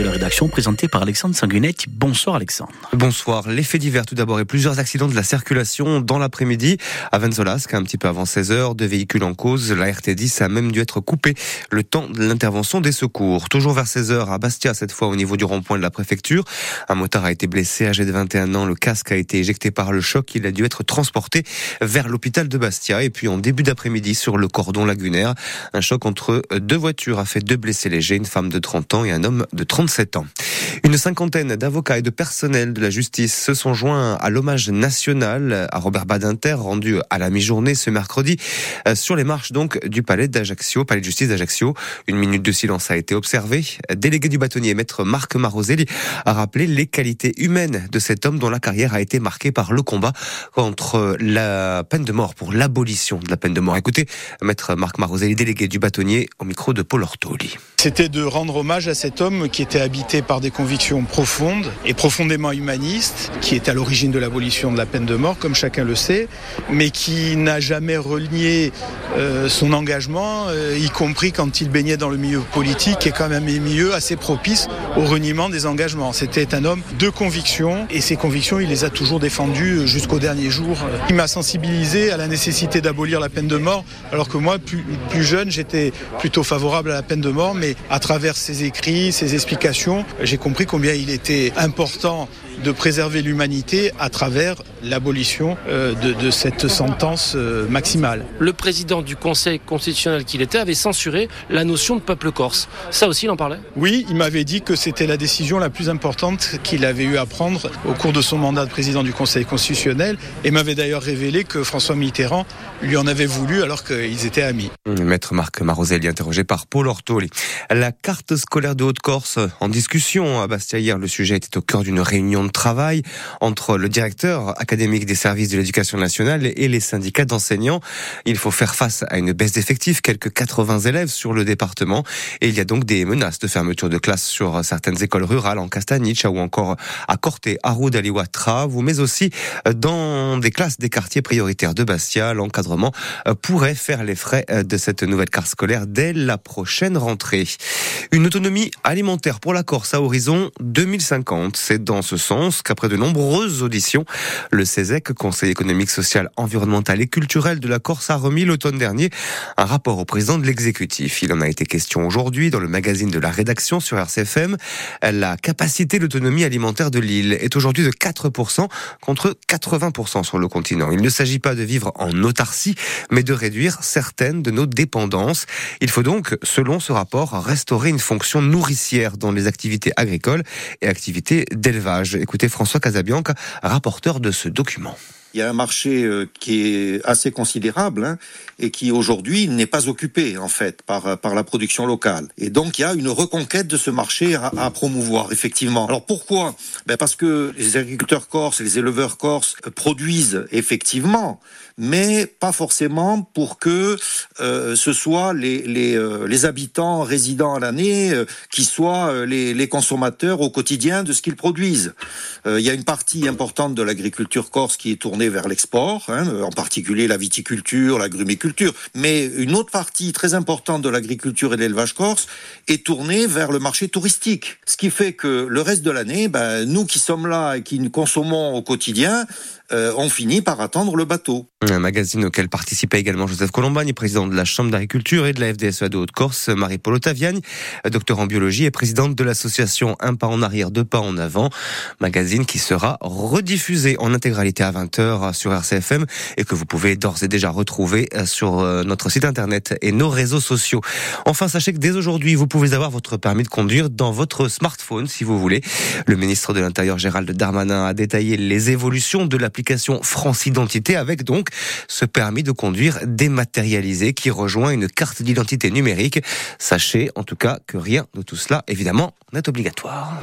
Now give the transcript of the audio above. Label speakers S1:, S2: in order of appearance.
S1: de la rédaction présenté par Alexandre Sanguinetti. Bonsoir Alexandre.
S2: Bonsoir. Les faits divers tout d'abord et plusieurs accidents de la circulation dans l'après-midi à Venzolasque, un petit peu avant 16h, deux véhicules en cause. La RT10 a même dû être coupée le temps de l'intervention des secours. Toujours vers 16h à Bastia, cette fois au niveau du rond-point de la préfecture. Un motard a été blessé, âgé de 21 ans. Le casque a été éjecté par le choc. Il a dû être transporté vers l'hôpital de Bastia. Et puis en début d'après-midi sur le cordon lagunaire, un choc entre deux voitures a fait deux blessés légers, une femme de 30 ans et un homme de 37 ans. Une cinquantaine d'avocats et de personnel de la justice se sont joints à l'hommage national à Robert Badinter rendu à la mi-journée ce mercredi euh, sur les marches du palais d'Ajaccio, palais de justice d'Ajaccio. Une minute de silence a été observée. Délégué du bâtonnier, maître Marc Maroselli, a rappelé les qualités humaines de cet homme dont la carrière a été marquée par le combat contre la peine de mort, pour l'abolition de la peine de mort. Écoutez, maître Marc Maroselli, délégué du bâtonnier, au micro de Paul Ortoli.
S3: C'était de rendre hommage à cet homme qui était habité par des convictions profondes et profondément humanistes, qui est à l'origine de l'abolition de la peine de mort, comme chacun le sait, mais qui n'a jamais renié euh, son engagement, euh, y compris quand il baignait dans le milieu politique, et quand même un milieu assez propice au reniement des engagements. C'était un homme de convictions, et ces convictions, il les a toujours défendues jusqu'au dernier jour. Il m'a sensibilisé à la nécessité d'abolir la peine de mort, alors que moi, plus, plus jeune, j'étais plutôt favorable à la peine de mort, mais à travers ses écrits, ses explications, j'ai compris combien il était important de préserver l'humanité à travers l'abolition euh, de, de, cette sentence euh, maximale.
S4: Le président du Conseil constitutionnel qu'il était avait censuré la notion de peuple corse. Ça aussi, il en parlait?
S3: Oui, il m'avait dit que c'était la décision la plus importante qu'il avait eu à prendre au cours de son mandat de président du Conseil constitutionnel et m'avait d'ailleurs révélé que François Mitterrand lui en avait voulu alors qu'ils étaient amis.
S2: Maître Marc Maroselli, interrogé par Paul Ortoli. La carte scolaire de Haute-Corse en discussion à Bastia hier. Le sujet était au cœur d'une réunion de travail entre le directeur académique des services de l'éducation nationale et les syndicats d'enseignants. Il faut faire face à une baisse d'effectifs, quelques 80 élèves sur le département. Et il y a donc des menaces de fermeture de classe sur certaines écoles rurales en Castaniche ou encore à Corté, à Aliwatra, mais aussi dans des classes des quartiers prioritaires de Bastia. L'encadrement pourrait faire les frais de cette nouvelle carte scolaire dès la prochaine rentrée. Une autonomie alimentaire pour la Corse à horizon 2050. C'est dans ce sens qu'après de nombreuses auditions, le CESEC, Conseil économique, social, environnemental et culturel de la Corse, a remis l'automne dernier un rapport au président de l'exécutif. Il en a été question aujourd'hui dans le magazine de la rédaction sur RCFM. La capacité d'autonomie alimentaire de l'île est aujourd'hui de 4% contre 80% sur le continent. Il ne s'agit pas de vivre en autarcie, mais de réduire certaines de nos dépendances. Il faut donc, selon ce rapport, restaurer une fonction nourricière dans les activités agricoles et activités d'élevage. Écoutez François Casabianca, rapporteur de ce document.
S5: Il y a un marché euh, qui est assez considérable hein, et qui aujourd'hui n'est pas occupé en fait par par la production locale. Et donc il y a une reconquête de ce marché à, à promouvoir effectivement. Alors pourquoi? Ben parce que les agriculteurs corses les éleveurs corses produisent effectivement, mais pas forcément pour que euh, ce soit les les, euh, les habitants résidents à l'année euh, qui soient euh, les, les consommateurs au quotidien de ce qu'ils produisent. il y a une partie importante de l'agriculture corse qui est tournée vers l'export, hein, en particulier la viticulture, l'agrumiculture. Mais une autre partie très importante de l'agriculture et de l'élevage corse est tournée vers le marché touristique. Ce qui fait que le reste de l'année, ben, nous qui sommes là et qui nous consommons au quotidien, euh, on finit par attendre le bateau.
S2: Un magazine auquel participait également Joseph Colombagne, président de la Chambre d'agriculture et de la FDSEA de Haute-Corse, Marie-Paul Ottaviagne, docteur en biologie et présidente de l'association Un pas en arrière, deux pas en avant. Magazine qui sera rediffusé en intégralité à 20h sur RCFM et que vous pouvez d'ores et déjà retrouver sur euh, notre site internet et nos réseaux sociaux. Enfin, sachez que dès aujourd'hui, vous pouvez avoir votre permis de conduire dans votre smartphone si vous voulez. Le ministre de l'Intérieur Gérald Darmanin a détaillé les évolutions de l'application France Identité avec donc ce permis de conduire dématérialisé qui rejoint une carte d'identité numérique. Sachez en tout cas que rien de tout cela évidemment n'est obligatoire.